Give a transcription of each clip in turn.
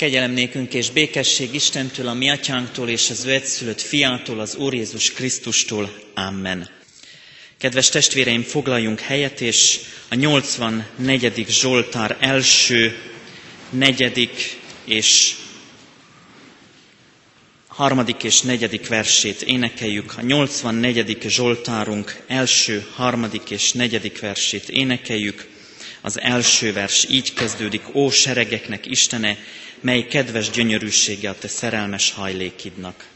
Kegyelem nékünk és békesség Istentől, a mi atyánktól és az ő egyszülött fiától, az Úr Jézus Krisztustól. Amen. Kedves testvéreim, foglaljunk helyet, és a 84. Zsoltár első, negyedik és harmadik és negyedik versét énekeljük. A 84. Zsoltárunk első, harmadik és negyedik versét énekeljük. Az első vers így kezdődik, ó seregeknek Istene, mely kedves gyönyörűsége a te szerelmes hajlékidnak.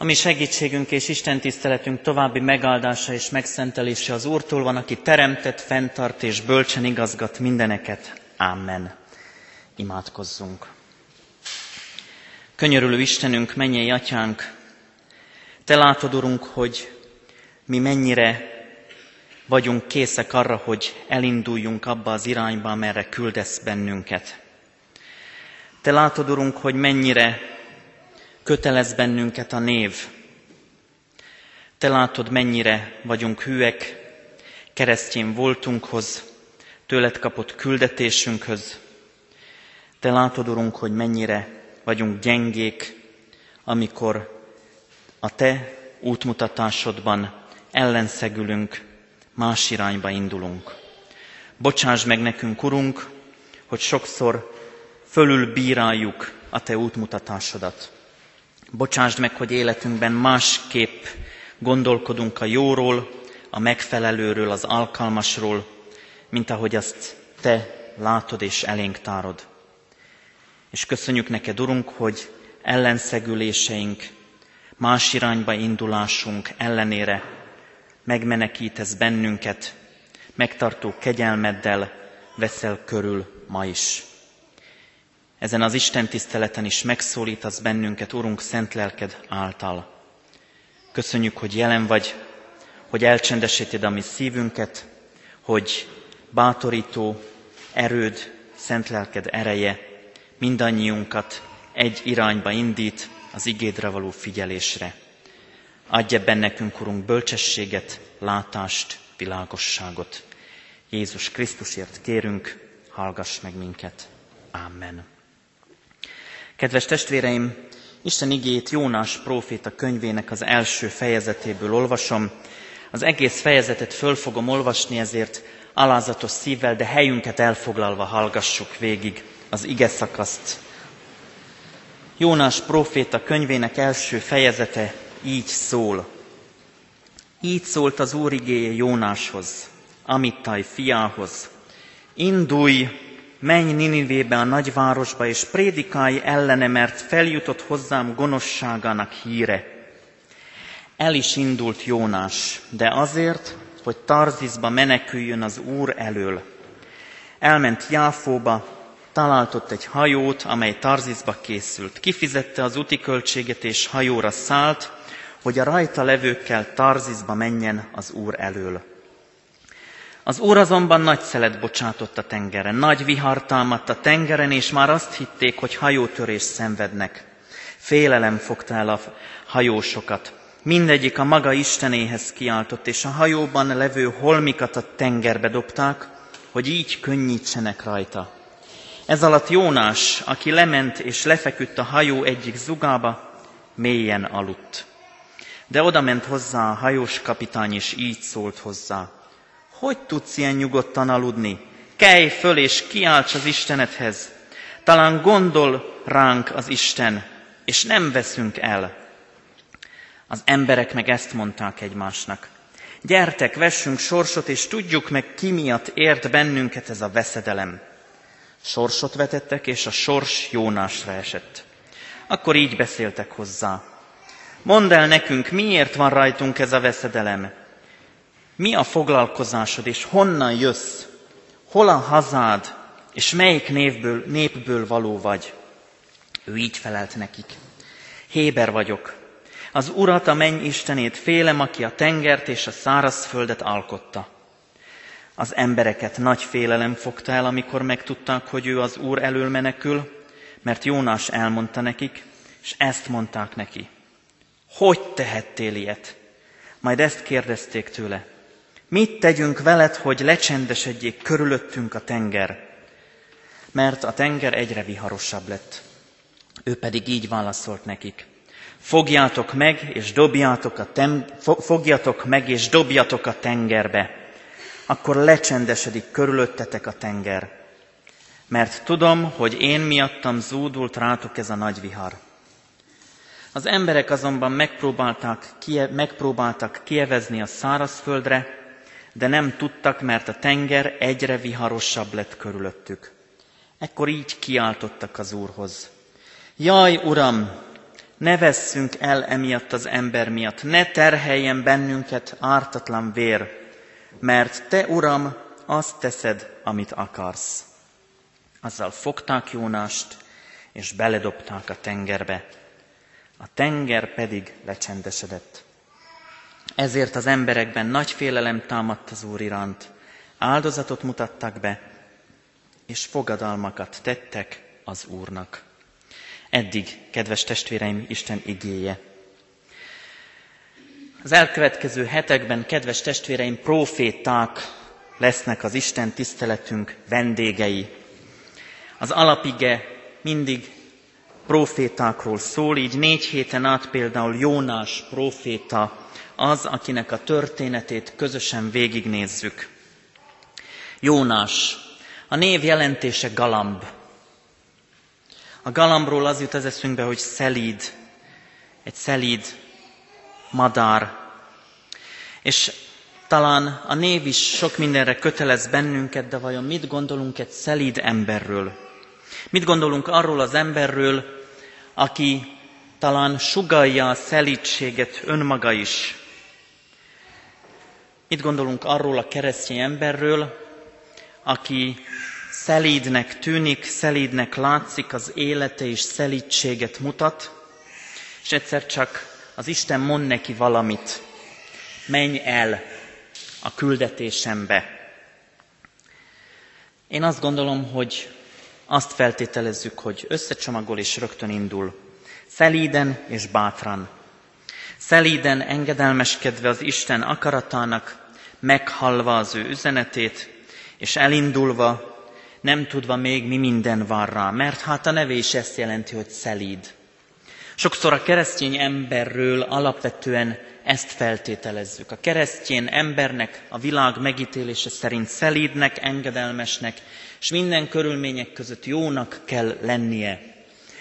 A mi segítségünk és Isten tiszteletünk további megáldása és megszentelése az Úrtól van, aki teremtett, fenntart és bölcsen igazgat mindeneket. Amen. Imádkozzunk. Könyörülő Istenünk, mennyei atyánk, Te látod, Urunk, hogy mi mennyire vagyunk készek arra, hogy elinduljunk abba az irányba, merre küldesz bennünket. Te látod, Urunk, hogy mennyire kötelez bennünket a név. Te látod, mennyire vagyunk hűek keresztjén voltunkhoz, tőled kapott küldetésünkhöz. Te látod, Urunk, hogy mennyire vagyunk gyengék, amikor a Te útmutatásodban ellenszegülünk, más irányba indulunk. Bocsáss meg nekünk, Urunk, hogy sokszor fölül bíráljuk a Te útmutatásodat. Bocsásd meg, hogy életünkben másképp gondolkodunk a jóról, a megfelelőről, az alkalmasról, mint ahogy azt Te látod és elénk tárod. És köszönjük neked, Urunk, hogy ellenszegüléseink, más irányba indulásunk ellenére megmenekítesz bennünket, megtartó kegyelmeddel veszel körül ma is. Ezen az Isten tiszteleten is megszólítasz bennünket, Urunk, szent lelked által. Köszönjük, hogy jelen vagy, hogy elcsendesíted a mi szívünket, hogy bátorító erőd, szent lelked ereje mindannyiunkat egy irányba indít, az igédre való figyelésre. Adj ebben nekünk, Urunk, bölcsességet, látást, világosságot. Jézus Krisztusért kérünk, hallgass meg minket. Amen. Kedves testvéreim, Isten igét Jónás próféta könyvének az első fejezetéből olvasom. Az egész fejezetet föl fogom olvasni, ezért alázatos szívvel, de helyünket elfoglalva hallgassuk végig az ige szakaszt. Jónás próféta könyvének első fejezete így szól. Így szólt az Úr igéje Jónáshoz, Amittai fiához. Indulj, menj Ninivébe a nagyvárosba, és prédikálj ellene, mert feljutott hozzám gonoszságának híre. El is indult Jónás, de azért, hogy Tarzizba meneküljön az Úr elől. Elment Jáfóba, találtott egy hajót, amely Tarzizba készült. Kifizette az úti költséget és hajóra szállt, hogy a rajta levőkkel Tarzizba menjen az Úr elől. Az Úr azonban nagy szelet bocsátott a tengeren, nagy vihar támadt a tengeren, és már azt hitték, hogy hajótörés szenvednek. Félelem fogta el a hajósokat. Mindegyik a maga Istenéhez kiáltott, és a hajóban levő holmikat a tengerbe dobták, hogy így könnyítsenek rajta. Ez alatt Jónás, aki lement és lefeküdt a hajó egyik zugába, mélyen aludt. De oda ment hozzá a hajós kapitány, és így szólt hozzá. Hogy tudsz ilyen nyugodtan aludni? Kelj föl és kiálts az Istenethez. Talán gondol ránk az Isten, és nem veszünk el. Az emberek meg ezt mondták egymásnak. Gyertek, vessünk sorsot, és tudjuk meg, ki miatt ért bennünket ez a veszedelem. Sorsot vetettek, és a sors Jónásra esett. Akkor így beszéltek hozzá. Mondd el nekünk, miért van rajtunk ez a veszedelem? Mi a foglalkozásod, és honnan jössz? Hol a hazád, és melyik névből, népből való vagy? Ő így felelt nekik. Héber vagyok. Az Urat, a menny Istenét félem, aki a tengert és a szárazföldet alkotta. Az embereket nagy félelem fogta el, amikor megtudták, hogy ő az Úr elől menekül, mert Jónás elmondta nekik, és ezt mondták neki. Hogy tehettél ilyet? Majd ezt kérdezték tőle. Mit tegyünk veled, hogy lecsendesedjék körülöttünk a tenger? Mert a tenger egyre viharosabb lett. Ő pedig így válaszolt nekik. Fogjátok meg, és dobjátok, a tem- fogjatok meg, és dobjatok a tengerbe, akkor lecsendesedik körülöttetek a tenger. Mert tudom, hogy én miattam zúdult rátok ez a nagy vihar. Az emberek azonban megpróbáltak, kie, megpróbáltak kievezni a szárazföldre, de nem tudtak, mert a tenger egyre viharosabb lett körülöttük. Ekkor így kiáltottak az Úrhoz. Jaj, Uram, ne vesszünk el emiatt az ember miatt, ne terheljen bennünket ártatlan vér, mert te, Uram, azt teszed, amit akarsz. Azzal fogták Jónást, és beledobták a tengerbe. A tenger pedig lecsendesedett. Ezért az emberekben nagy félelem támadt az Úr iránt. Áldozatot mutattak be, és fogadalmakat tettek az Úrnak. Eddig, kedves testvéreim, Isten igéje. Az elkövetkező hetekben, kedves testvéreim, proféták lesznek az Isten tiszteletünk vendégei. Az alapige mindig profétákról szól, így négy héten át például Jónás proféta az, akinek a történetét közösen végignézzük. Jónás. A név jelentése galamb. A galambról az jut az eszünkbe, hogy szelíd, egy szelíd madár. És talán a név is sok mindenre kötelez bennünket, de vajon mit gondolunk egy szelíd emberről? Mit gondolunk arról az emberről, aki talán sugalja a szelídséget önmaga is? Mit gondolunk arról a keresztény emberről, aki szelídnek tűnik, szelídnek látszik, az élete és szelídséget mutat, és egyszer csak az Isten mond neki valamit, menj el a küldetésembe. Én azt gondolom, hogy azt feltételezzük, hogy összecsomagol és rögtön indul. Szelíden és bátran. Szelíden engedelmeskedve az Isten akaratának, meghallva az ő üzenetét, és elindulva, nem tudva még mi minden vár rá, mert hát a neve is ezt jelenti, hogy szelíd. Sokszor a keresztény emberről alapvetően ezt feltételezzük. A keresztény embernek a világ megítélése szerint szelídnek, engedelmesnek, és minden körülmények között jónak kell lennie.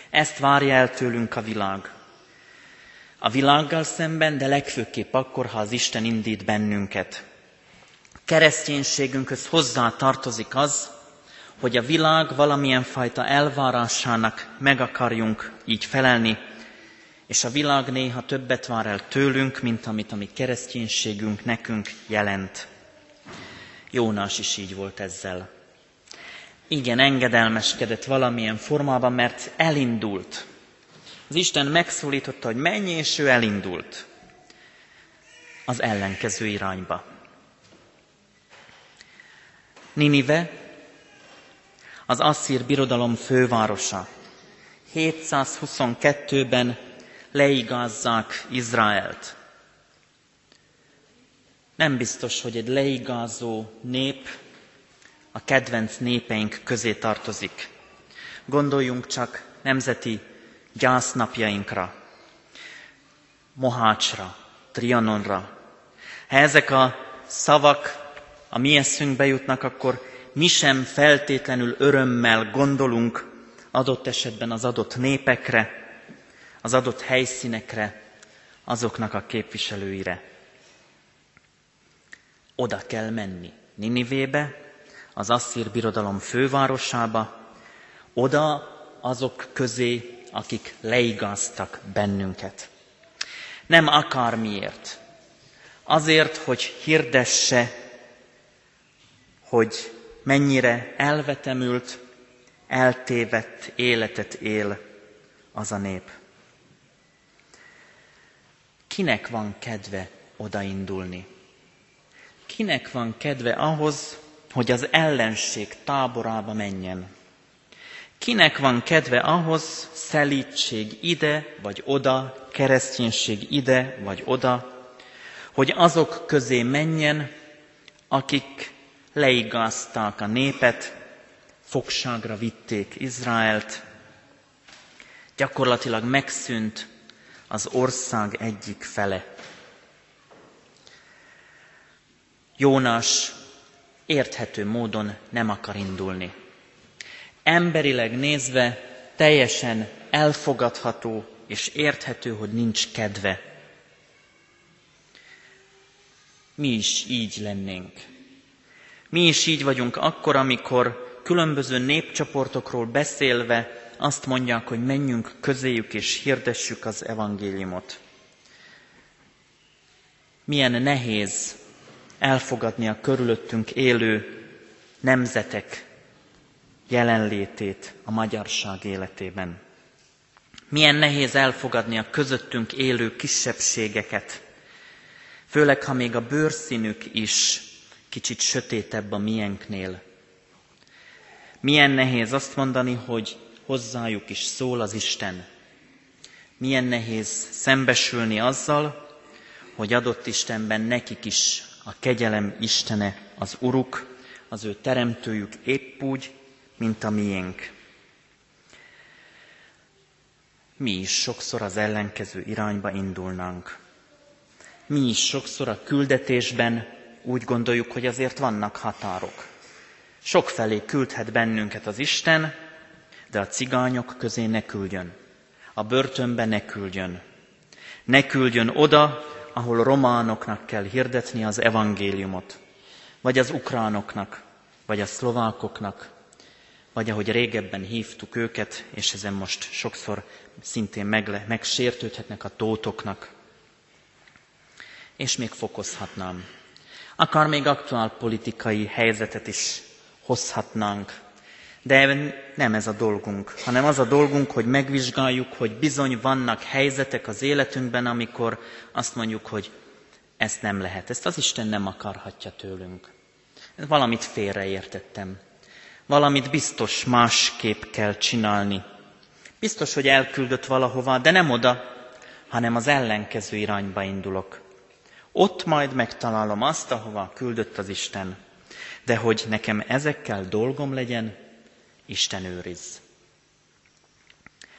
Ezt várja el tőlünk a világ. A világgal szemben, de legfőképp akkor, ha az Isten indít bennünket. Kereszténységünkhöz hozzá tartozik az, hogy a világ valamilyen fajta elvárásának meg akarjunk így felelni, és a világ néha többet vár el tőlünk, mint amit a mi kereszténységünk nekünk jelent. Jónás is így volt ezzel. Igen, engedelmeskedett valamilyen formában, mert elindult. Az Isten megszólította, hogy menj, és ő elindult az ellenkező irányba. Ninive, az Asszír birodalom fővárosa. 722-ben leigázzák Izraelt. Nem biztos, hogy egy leigázó nép a kedvenc népeink közé tartozik. Gondoljunk csak nemzeti gyásznapjainkra, Mohácsra, Trianonra. Ha ezek a szavak a mi eszünkbe jutnak, akkor mi sem feltétlenül örömmel gondolunk adott esetben az adott népekre, az adott helyszínekre, azoknak a képviselőire. Oda kell menni Ninivébe, az Asszír birodalom fővárosába, oda azok közé, akik leigaztak bennünket. Nem akármiért. Azért, hogy hirdesse, hogy mennyire elvetemült, eltévedt életet él az a nép. Kinek van kedve odaindulni? Kinek van kedve ahhoz, hogy az ellenség táborába menjen? Kinek van kedve ahhoz, szelítség ide vagy oda, kereszténység ide vagy oda, hogy azok közé menjen, akik leigázták a népet, fogságra vitték Izraelt, gyakorlatilag megszűnt az ország egyik fele. Jónás érthető módon nem akar indulni. Emberileg nézve teljesen elfogadható és érthető, hogy nincs kedve. Mi is így lennénk. Mi is így vagyunk akkor, amikor különböző népcsoportokról beszélve azt mondják, hogy menjünk közéjük és hirdessük az evangéliumot. Milyen nehéz elfogadni a körülöttünk élő nemzetek jelenlétét a magyarság életében. Milyen nehéz elfogadni a közöttünk élő kisebbségeket, főleg ha még a bőrszínük is kicsit sötétebb a miénknél. Milyen nehéz azt mondani, hogy hozzájuk is szól az Isten. Milyen nehéz szembesülni azzal, hogy adott Istenben nekik is a kegyelem Istene az Uruk, az ő teremtőjük épp úgy, mint a miénk. Mi is sokszor az ellenkező irányba indulnánk. Mi is sokszor a küldetésben úgy gondoljuk, hogy azért vannak határok. Sokfelé küldhet bennünket az Isten, de a cigányok közé ne küldjön. A börtönbe ne küldjön. Ne küldjön oda, ahol románoknak kell hirdetni az evangéliumot, vagy az ukránoknak, vagy a szlovákoknak, vagy ahogy régebben hívtuk őket, és ezen most sokszor szintén megle, megsértődhetnek a tótoknak. És még fokozhatnám. Akár még aktuál politikai helyzetet is hozhatnánk. De nem ez a dolgunk, hanem az a dolgunk, hogy megvizsgáljuk, hogy bizony vannak helyzetek az életünkben, amikor azt mondjuk, hogy ezt nem lehet, ezt az Isten nem akarhatja tőlünk. Valamit félreértettem. Valamit biztos másképp kell csinálni. Biztos, hogy elküldött valahova, de nem oda, hanem az ellenkező irányba indulok. Ott majd megtalálom azt, ahova küldött az Isten. De hogy nekem ezekkel dolgom legyen, Isten őriz.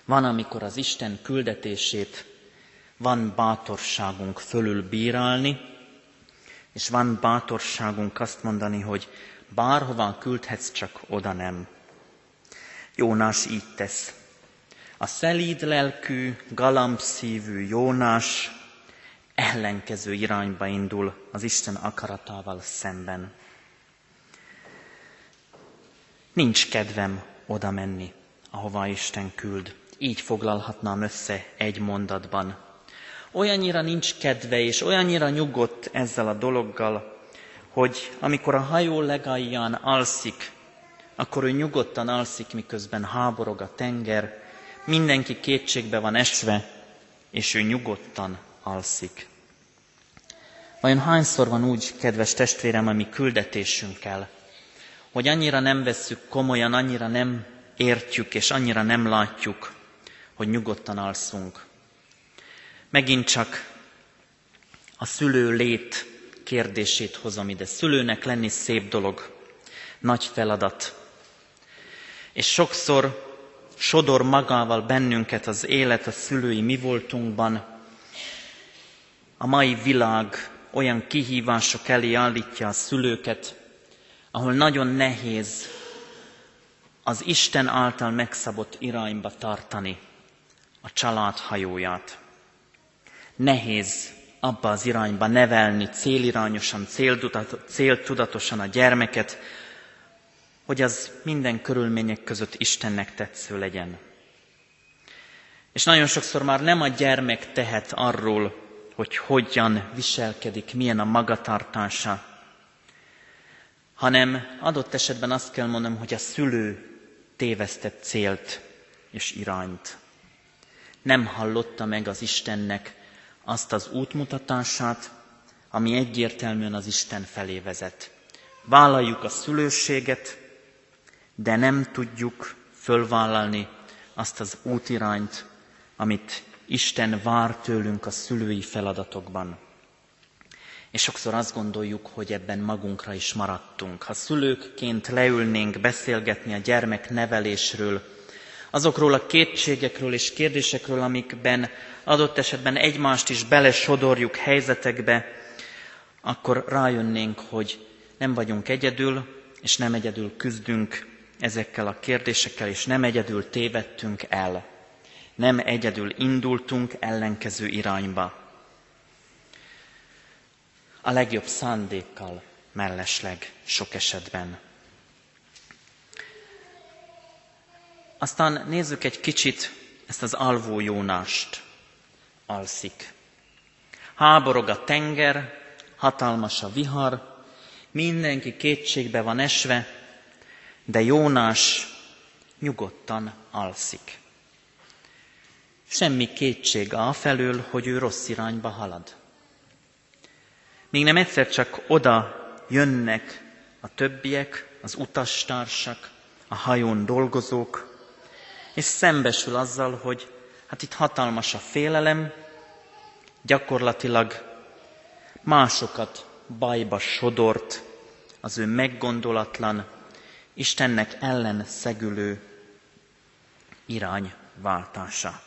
Van, amikor az Isten küldetését van bátorságunk fölül bírálni, és van bátorságunk azt mondani, hogy bárhová küldhetsz, csak oda nem. Jónás így tesz. A szelíd lelkű, galambszívű Jónás ellenkező irányba indul az Isten akaratával szemben. Nincs kedvem oda menni, ahova Isten küld. Így foglalhatnám össze egy mondatban. Olyannyira nincs kedve, és olyannyira nyugodt ezzel a dologgal, hogy amikor a hajó legalján alszik, akkor ő nyugodtan alszik, miközben háborog a tenger, mindenki kétségbe van esve, és ő nyugodtan alszik. Vajon hányszor van úgy, kedves testvérem, a mi küldetésünkkel, hogy annyira nem vesszük komolyan, annyira nem értjük, és annyira nem látjuk, hogy nyugodtan alszunk. Megint csak a szülő lét kérdését hozom ide. Szülőnek lenni szép dolog, nagy feladat. És sokszor sodor magával bennünket az élet a szülői mi voltunkban. A mai világ olyan kihívások elé állítja a szülőket, ahol nagyon nehéz az Isten által megszabott irányba tartani a család hajóját. Nehéz abba az irányba nevelni célirányosan, céltudatosan a gyermeket, hogy az minden körülmények között Istennek tetsző legyen. És nagyon sokszor már nem a gyermek tehet arról, hogy hogyan viselkedik, milyen a magatartása, hanem adott esetben azt kell mondanom, hogy a szülő tévesztett célt és irányt. Nem hallotta meg az Istennek azt az útmutatását, ami egyértelműen az Isten felé vezet. Vállaljuk a szülőséget, de nem tudjuk fölvállalni azt az útirányt, amit Isten vár tőlünk a szülői feladatokban. És sokszor azt gondoljuk, hogy ebben magunkra is maradtunk. Ha szülőkként leülnénk beszélgetni a gyermek nevelésről, azokról a kétségekről és kérdésekről, amikben adott esetben egymást is belesodorjuk helyzetekbe, akkor rájönnénk, hogy nem vagyunk egyedül, és nem egyedül küzdünk ezekkel a kérdésekkel, és nem egyedül tévedtünk el. Nem egyedül indultunk ellenkező irányba a legjobb szándékkal mellesleg sok esetben. Aztán nézzük egy kicsit ezt az alvó Jónást. Alszik. Háborog a tenger, hatalmas a vihar, mindenki kétségbe van esve, de Jónás nyugodtan alszik. Semmi kétség felől, hogy ő rossz irányba halad. Még nem egyszer csak oda jönnek a többiek, az utastársak, a hajón dolgozók, és szembesül azzal, hogy hát itt hatalmas a félelem, gyakorlatilag másokat bajba sodort az ő meggondolatlan, Istennek ellen szegülő irányváltása.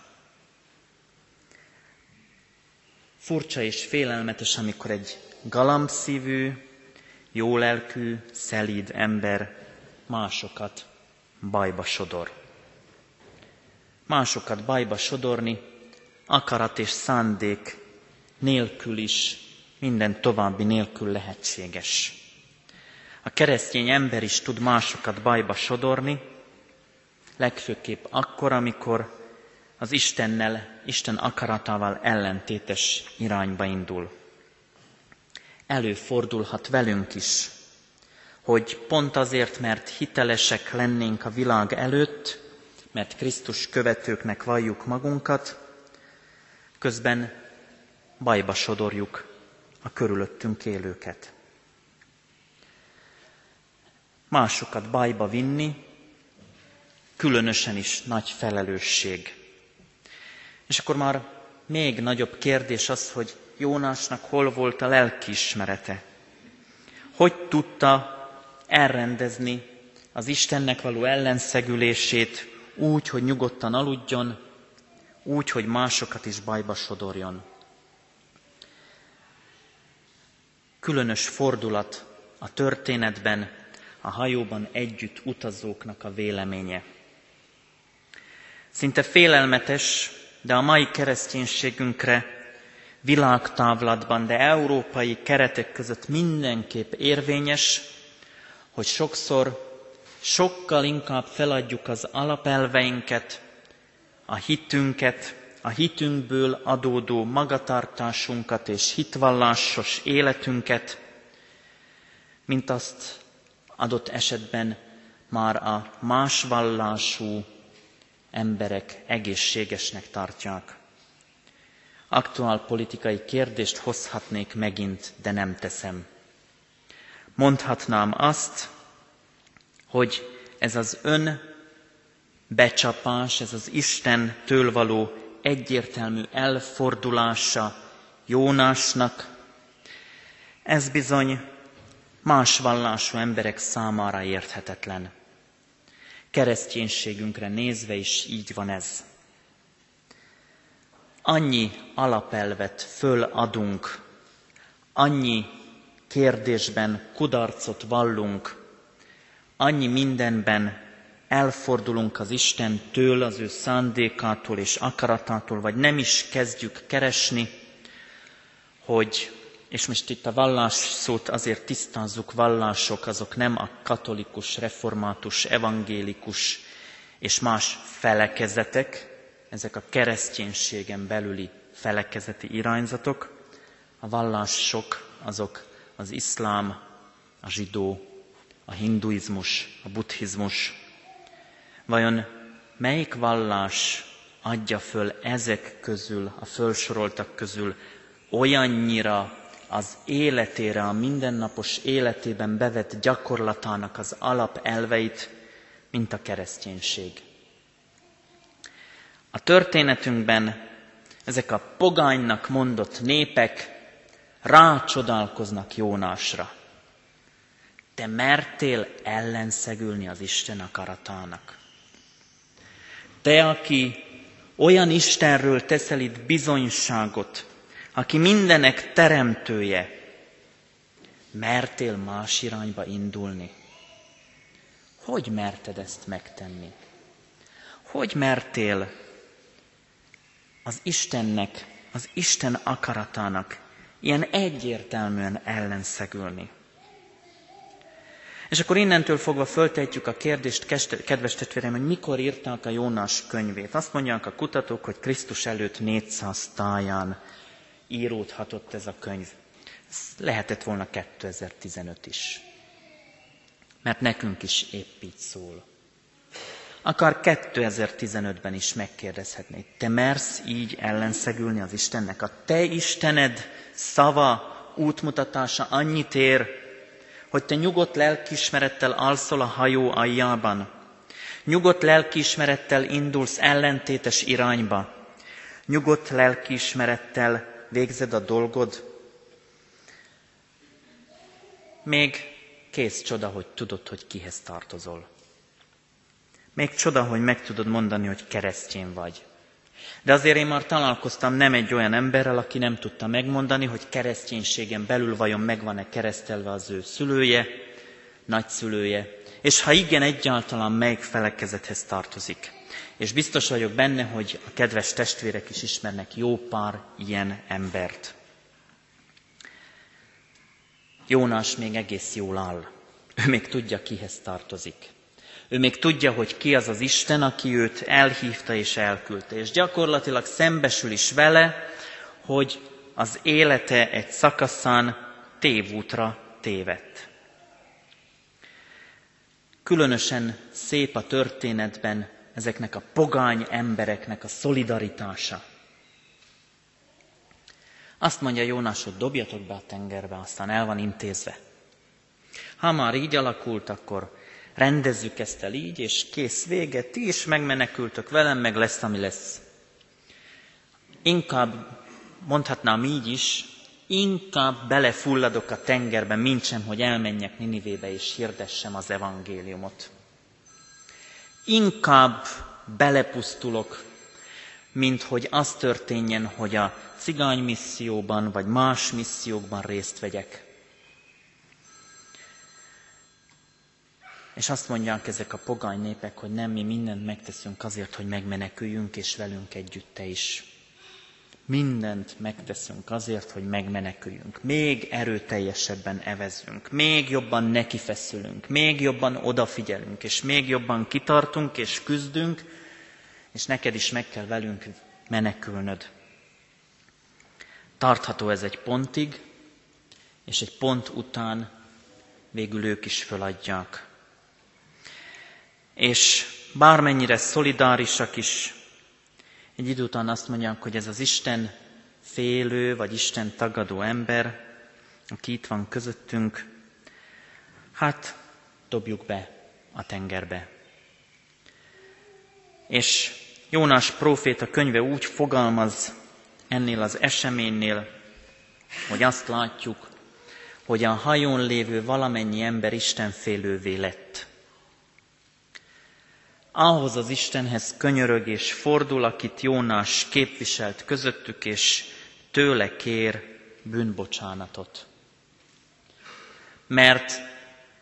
Furcsa és félelmetes, amikor egy galambszívű, jólelkű, szelíd ember másokat bajba sodor. Másokat bajba sodorni akarat és szándék nélkül is, minden további nélkül lehetséges. A keresztény ember is tud másokat bajba sodorni, legfőképp akkor, amikor az Istennel, Isten akaratával ellentétes irányba indul. Előfordulhat velünk is, hogy pont azért, mert hitelesek lennénk a világ előtt, mert Krisztus követőknek valljuk magunkat, közben bajba sodorjuk a körülöttünk élőket. Másokat bajba vinni, különösen is nagy felelősség. És akkor már még nagyobb kérdés az, hogy Jónásnak hol volt a lelkiismerete. Hogy tudta elrendezni az Istennek való ellenszegülését úgy, hogy nyugodtan aludjon, úgy, hogy másokat is bajba sodorjon. Különös fordulat a történetben a hajóban együtt utazóknak a véleménye. Szinte félelmetes, de a mai kereszténységünkre világtávlatban, de európai keretek között mindenképp érvényes, hogy sokszor sokkal inkább feladjuk az alapelveinket, a hitünket, a hitünkből adódó magatartásunkat és hitvallásos életünket, mint azt adott esetben már a más vallású emberek egészségesnek tartják. Aktuál politikai kérdést hozhatnék megint, de nem teszem. Mondhatnám azt, hogy ez az ön becsapás, ez az Isten től való egyértelmű elfordulása Jónásnak, ez bizony más vallású emberek számára érthetetlen. Kereszténységünkre nézve is így van ez. Annyi alapelvet föladunk, annyi kérdésben kudarcot vallunk, annyi mindenben elfordulunk az Istentől, az ő szándékától és akaratától, vagy nem is kezdjük keresni, hogy, és most itt a vallás szót azért tisztázzuk, vallások azok nem a katolikus, református, evangélikus és más felekezetek, ezek a kereszténységen belüli felekezeti irányzatok, a vallások azok az iszlám, a zsidó, a hinduizmus, a buddhizmus, Vajon melyik vallás adja föl ezek közül, a fölsoroltak közül olyannyira az életére, a mindennapos életében bevett gyakorlatának az alapelveit, mint a kereszténység. A történetünkben ezek a pogánynak mondott népek rácsodálkoznak Jónásra. Te mertél ellenszegülni az Isten akaratának. Te, aki olyan Istenről teszel itt bizonyságot, aki mindenek teremtője, mertél más irányba indulni? Hogy merted ezt megtenni? Hogy mertél az Istennek, az Isten akaratának ilyen egyértelműen ellenszegülni? És akkor innentől fogva föltehetjük a kérdést, kedves testvérem, hogy mikor írták a Jónás könyvét. Azt mondják a kutatók, hogy Krisztus előtt 400 táján íródhatott ez a könyv. Ez lehetett volna 2015 is. Mert nekünk is épp így szól. Akár 2015-ben is megkérdezhetnéd, te mersz így ellenszegülni az Istennek? A te Istened szava, útmutatása annyit ér, hogy te nyugodt lelkismerettel alszol a hajó aljában. Nyugodt lelkiismerettel indulsz ellentétes irányba. Nyugodt lelkiismerettel végzed a dolgod. Még kész csoda, hogy tudod, hogy kihez tartozol. Még csoda, hogy meg tudod mondani, hogy keresztjén vagy. De azért én már találkoztam nem egy olyan emberrel, aki nem tudta megmondani, hogy kereszténységen belül vajon megvan-e keresztelve az ő szülője, nagyszülője, és ha igen, egyáltalán melyik felekezethez tartozik. És biztos vagyok benne, hogy a kedves testvérek is ismernek jó pár ilyen embert. Jónás még egész jól áll. Ő még tudja, kihez tartozik. Ő még tudja, hogy ki az az Isten, aki őt elhívta és elküldte. És gyakorlatilag szembesül is vele, hogy az élete egy szakaszán tévútra tévedt. Különösen szép a történetben ezeknek a pogány embereknek a szolidaritása. Azt mondja Jónás, hogy dobjatok be a tengerbe, aztán el van intézve. Ha már így alakult, akkor rendezzük ezt el így, és kész vége, ti is megmenekültök velem, meg lesz, ami lesz. Inkább, mondhatnám így is, inkább belefulladok a tengerbe, mintsem, hogy elmenjek Ninivébe és hirdessem az evangéliumot. Inkább belepusztulok, mint hogy az történjen, hogy a cigány misszióban vagy más missziókban részt vegyek. És azt mondják ezek a pogány népek, hogy nem, mi mindent megteszünk azért, hogy megmeneküljünk, és velünk együtt te is. Mindent megteszünk azért, hogy megmeneküljünk. Még erőteljesebben evezünk, még jobban nekifeszülünk, még jobban odafigyelünk, és még jobban kitartunk és küzdünk, és neked is meg kell velünk menekülnöd. Tartható ez egy pontig, és egy pont után végül ők is föladják és bármennyire szolidárisak is, egy idő után azt mondják, hogy ez az Isten félő, vagy Isten tagadó ember, aki itt van közöttünk, hát dobjuk be a tengerbe. És Jónás próféta könyve úgy fogalmaz ennél az eseménynél, hogy azt látjuk, hogy a hajón lévő valamennyi ember Istenfélővé lett ahhoz az Istenhez könyörög és fordul, akit Jónás képviselt közöttük, és tőle kér bűnbocsánatot. Mert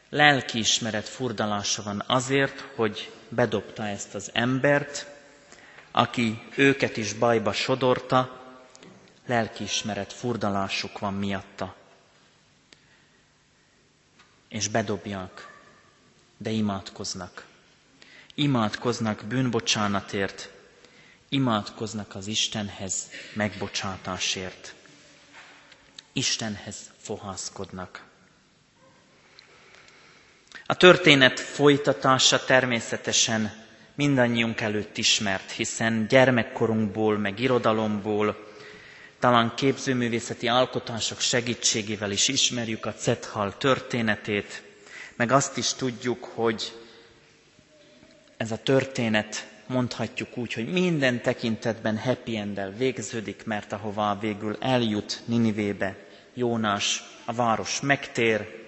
lelkiismeret furdalása van azért, hogy bedobta ezt az embert, aki őket is bajba sodorta, lelkiismeret furdalásuk van miatta. És bedobják, de imádkoznak imádkoznak bűnbocsánatért, imádkoznak az Istenhez megbocsátásért. Istenhez fohászkodnak. A történet folytatása természetesen mindannyiunk előtt ismert, hiszen gyermekkorunkból, meg irodalomból, talán képzőművészeti alkotások segítségével is ismerjük a Cethal történetét, meg azt is tudjuk, hogy ez a történet mondhatjuk úgy, hogy minden tekintetben happy end végződik, mert ahová végül eljut Ninivébe, Jónás, a város megtér.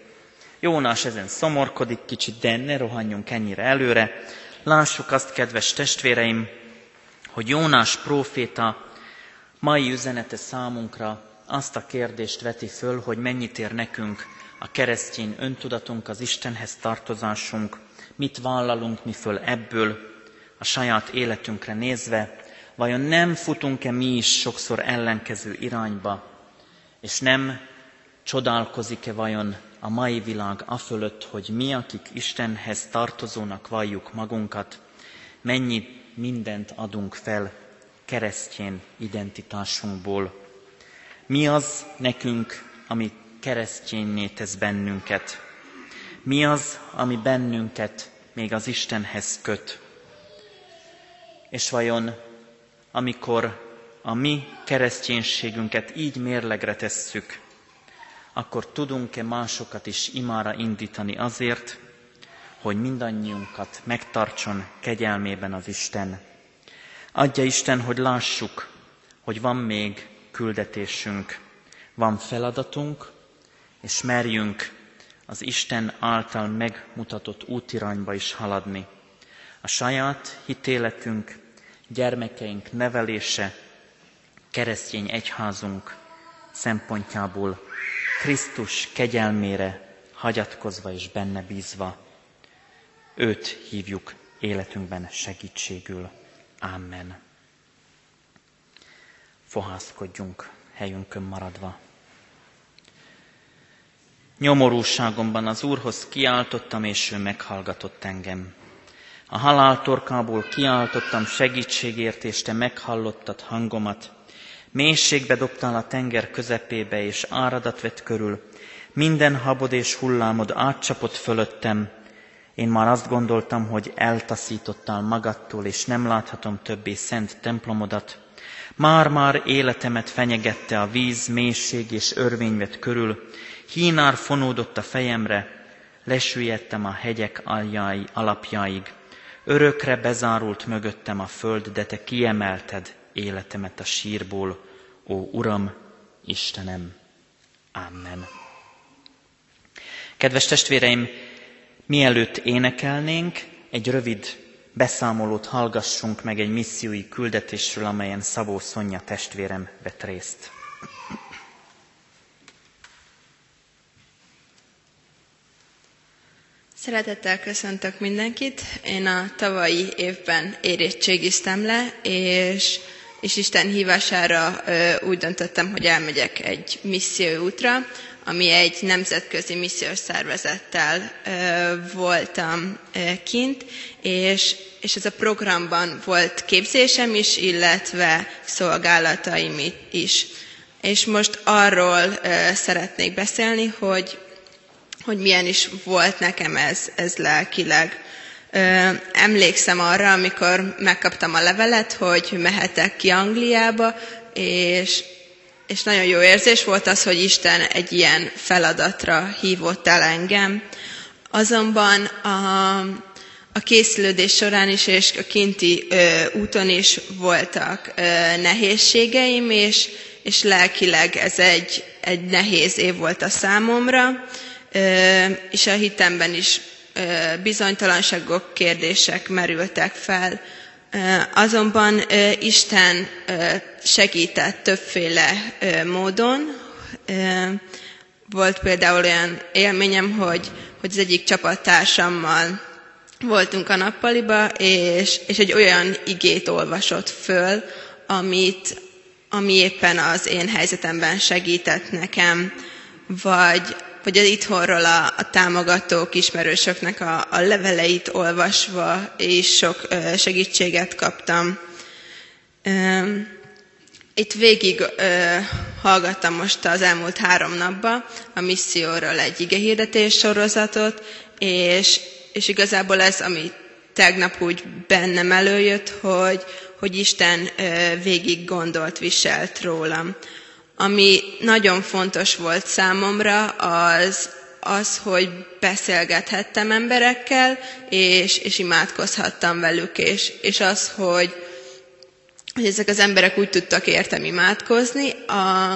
Jónás ezen szomorkodik kicsit, de ne rohanjunk ennyire előre. Lássuk azt, kedves testvéreim, hogy Jónás próféta mai üzenete számunkra azt a kérdést veti föl, hogy mennyit ér nekünk a keresztény öntudatunk, az Istenhez tartozásunk, mit vállalunk mi föl ebből a saját életünkre nézve, vajon nem futunk-e mi is sokszor ellenkező irányba, és nem csodálkozik-e vajon a mai világ afölött, hogy mi, akik Istenhez tartozónak valljuk magunkat, mennyi mindent adunk fel keresztjén identitásunkból. Mi az nekünk, ami keresztjénné tesz bennünket? Mi az, ami bennünket még az Istenhez köt? És vajon, amikor a mi kereszténységünket így mérlegre tesszük, akkor tudunk-e másokat is imára indítani azért, hogy mindannyiunkat megtartson kegyelmében az Isten. Adja Isten, hogy lássuk, hogy van még küldetésünk, van feladatunk, és merjünk az Isten által megmutatott útirányba is haladni. A saját hitéletünk, gyermekeink nevelése, keresztény egyházunk szempontjából Krisztus kegyelmére hagyatkozva és benne bízva. Őt hívjuk életünkben segítségül. Amen. Fohászkodjunk helyünkön maradva. Nyomorúságomban az Úrhoz kiáltottam, és ő meghallgatott engem. A halál torkából kiáltottam segítségért, és te meghallottad hangomat. Mélységbe dobtál a tenger közepébe, és áradat vett körül. Minden habod és hullámod átcsapott fölöttem. Én már azt gondoltam, hogy eltaszítottál magadtól, és nem láthatom többé szent templomodat. Már-már életemet fenyegette a víz, mélység és örvény vett körül. Hínár fonódott a fejemre, lesüllyedtem a hegyek aljai, alapjáig. Örökre bezárult mögöttem a föld, de te kiemelted életemet a sírból, ó Uram, Istenem. Amen. Kedves testvéreim, mielőtt énekelnénk, egy rövid beszámolót hallgassunk meg egy missziói küldetésről, amelyen Szabó Szonya testvérem vett részt. Szeretettel köszöntök mindenkit. Én a tavalyi évben érettségiztem le, és és Isten hívására úgy döntöttem, hogy elmegyek egy misszióútra, ami egy nemzetközi missziós szervezettel voltam kint, és, és ez a programban volt képzésem is, illetve szolgálataim is. És most arról szeretnék beszélni, hogy, hogy milyen is volt nekem ez, ez lelkileg emlékszem arra, amikor megkaptam a levelet, hogy mehetek ki Angliába, és, és nagyon jó érzés volt az, hogy Isten egy ilyen feladatra hívott el engem. Azonban a, a készülődés során is és a kinti ö, úton is voltak ö, nehézségeim, és, és lelkileg ez egy, egy nehéz év volt a számomra, és a hitemben is bizonytalanságok, kérdések merültek fel. Azonban Isten segített többféle módon. Volt például olyan élményem, hogy, hogy az egyik csapattársammal voltunk a nappaliba, és, és egy olyan igét olvasott föl, amit, ami éppen az én helyzetemben segített nekem, vagy vagy az itthonról a, a támogatók, ismerősöknek a, a leveleit olvasva és sok segítséget kaptam. Itt végig ö, hallgattam most az elmúlt három napban a misszióról egy igehirdetés sorozatot, és, és igazából ez, ami tegnap úgy bennem előjött, hogy, hogy Isten ö, végig gondolt, viselt rólam. Ami nagyon fontos volt számomra, az az, hogy beszélgethettem emberekkel, és, és imádkozhattam velük, és, és az, hogy, hogy ezek az emberek úgy tudtak értem imádkozni, a,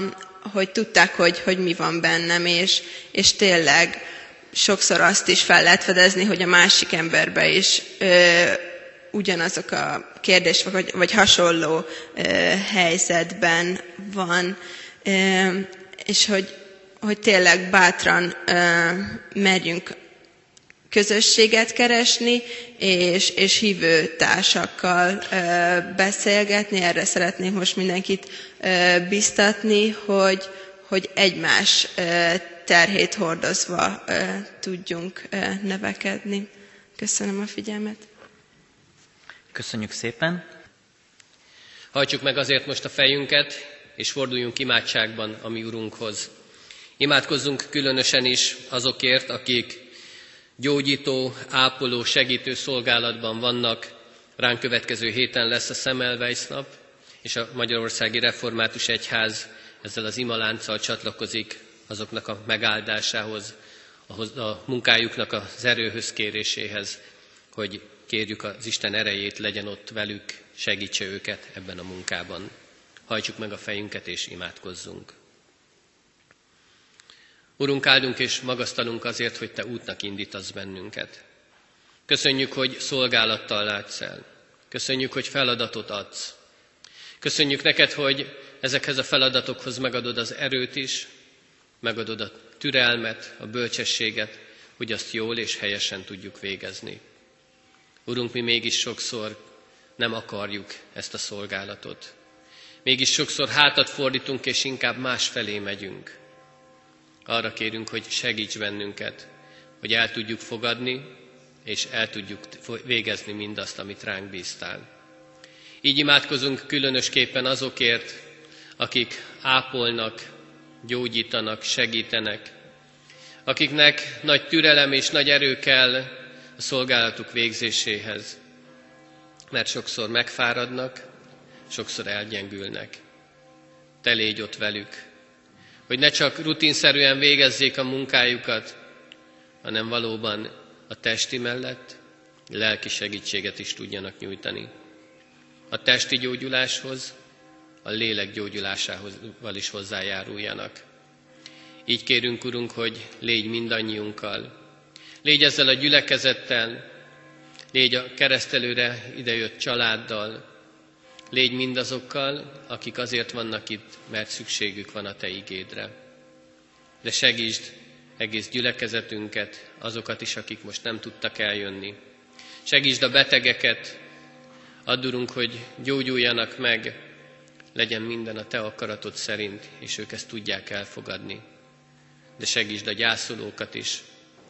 hogy tudták, hogy, hogy mi van bennem, és, és tényleg sokszor azt is fel lehet fedezni, hogy a másik emberbe is ö, ugyanazok a kérdések, vagy, vagy hasonló ö, helyzetben van és hogy, hogy tényleg bátran merjünk közösséget keresni, és, és hívő társakkal beszélgetni. Erre szeretnék most mindenkit biztatni, hogy, hogy egymás terhét hordozva tudjunk nevekedni. Köszönöm a figyelmet. Köszönjük szépen. Hajtsuk meg azért most a fejünket, és forduljunk imádságban a mi Urunkhoz. Imádkozzunk különösen is azokért, akik gyógyító, ápoló, segítő szolgálatban vannak. Ránk következő héten lesz a Szemelweis nap, és a Magyarországi Református Egyház ezzel az imalánccal csatlakozik azoknak a megáldásához, a munkájuknak az erőhöz kéréséhez, hogy kérjük az Isten erejét, legyen ott velük, segítse őket ebben a munkában. Hajtsuk meg a fejünket és imádkozzunk. Urunk, áldunk és magasztalunk azért, hogy Te útnak indítasz bennünket. Köszönjük, hogy szolgálattal látsz el. Köszönjük, hogy feladatot adsz. Köszönjük neked, hogy ezekhez a feladatokhoz megadod az erőt is, megadod a türelmet, a bölcsességet, hogy azt jól és helyesen tudjuk végezni. Urunk, mi mégis sokszor nem akarjuk ezt a szolgálatot. Mégis sokszor hátat fordítunk, és inkább más felé megyünk. Arra kérünk, hogy segíts bennünket, hogy el tudjuk fogadni, és el tudjuk végezni mindazt, amit ránk bíztál. Így imádkozunk különösképpen azokért, akik ápolnak, gyógyítanak, segítenek, akiknek nagy türelem és nagy erő kell a szolgálatuk végzéséhez, mert sokszor megfáradnak, sokszor elgyengülnek. Te légy ott velük, hogy ne csak rutinszerűen végezzék a munkájukat, hanem valóban a testi mellett lelki segítséget is tudjanak nyújtani. A testi gyógyuláshoz, a lélek gyógyulásával is hozzájáruljanak. Így kérünk, Urunk, hogy légy mindannyiunkkal, légy ezzel a gyülekezettel, légy a keresztelőre idejött családdal, légy mindazokkal, akik azért vannak itt, mert szükségük van a Te igédre. De segítsd egész gyülekezetünket, azokat is, akik most nem tudtak eljönni. Segítsd a betegeket, addurunk, hogy gyógyuljanak meg, legyen minden a Te akaratod szerint, és ők ezt tudják elfogadni. De segítsd a gyászolókat is,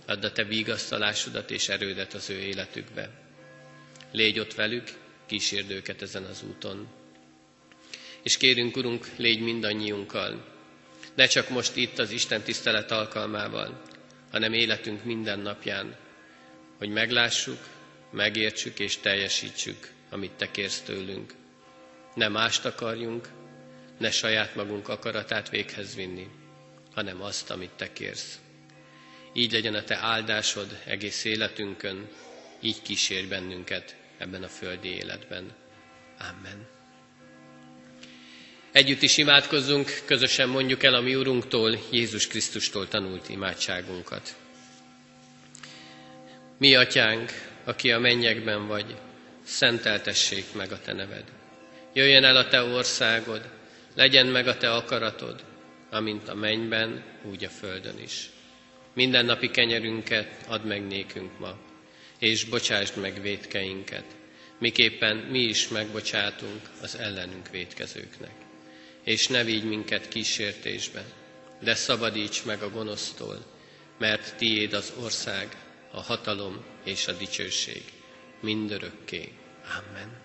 add a Te vigasztalásodat és erődet az ő életükbe. Légy ott velük, kísérd őket ezen az úton. És kérünk, Urunk, légy mindannyiunkkal, ne csak most itt az Isten tisztelet alkalmával, hanem életünk minden napján, hogy meglássuk, megértsük és teljesítsük, amit Te kérsz tőlünk. Ne mást akarjunk, ne saját magunk akaratát véghez vinni, hanem azt, amit Te kérsz. Így legyen a Te áldásod egész életünkön, így kísérj bennünket ebben a földi életben. Amen. Együtt is imádkozzunk, közösen mondjuk el a mi Urunktól, Jézus Krisztustól tanult imádságunkat. Mi, Atyánk, aki a mennyekben vagy, szenteltessék meg a Te neved. Jöjjön el a Te országod, legyen meg a Te akaratod, amint a mennyben, úgy a földön is. Minden napi kenyerünket add meg nékünk ma, és bocsásd meg védkeinket, miképpen mi is megbocsátunk az ellenünk védkezőknek. És ne vigy minket kísértésbe, de szabadíts meg a gonosztól, mert tiéd az ország, a hatalom és a dicsőség mindörökké. Amen.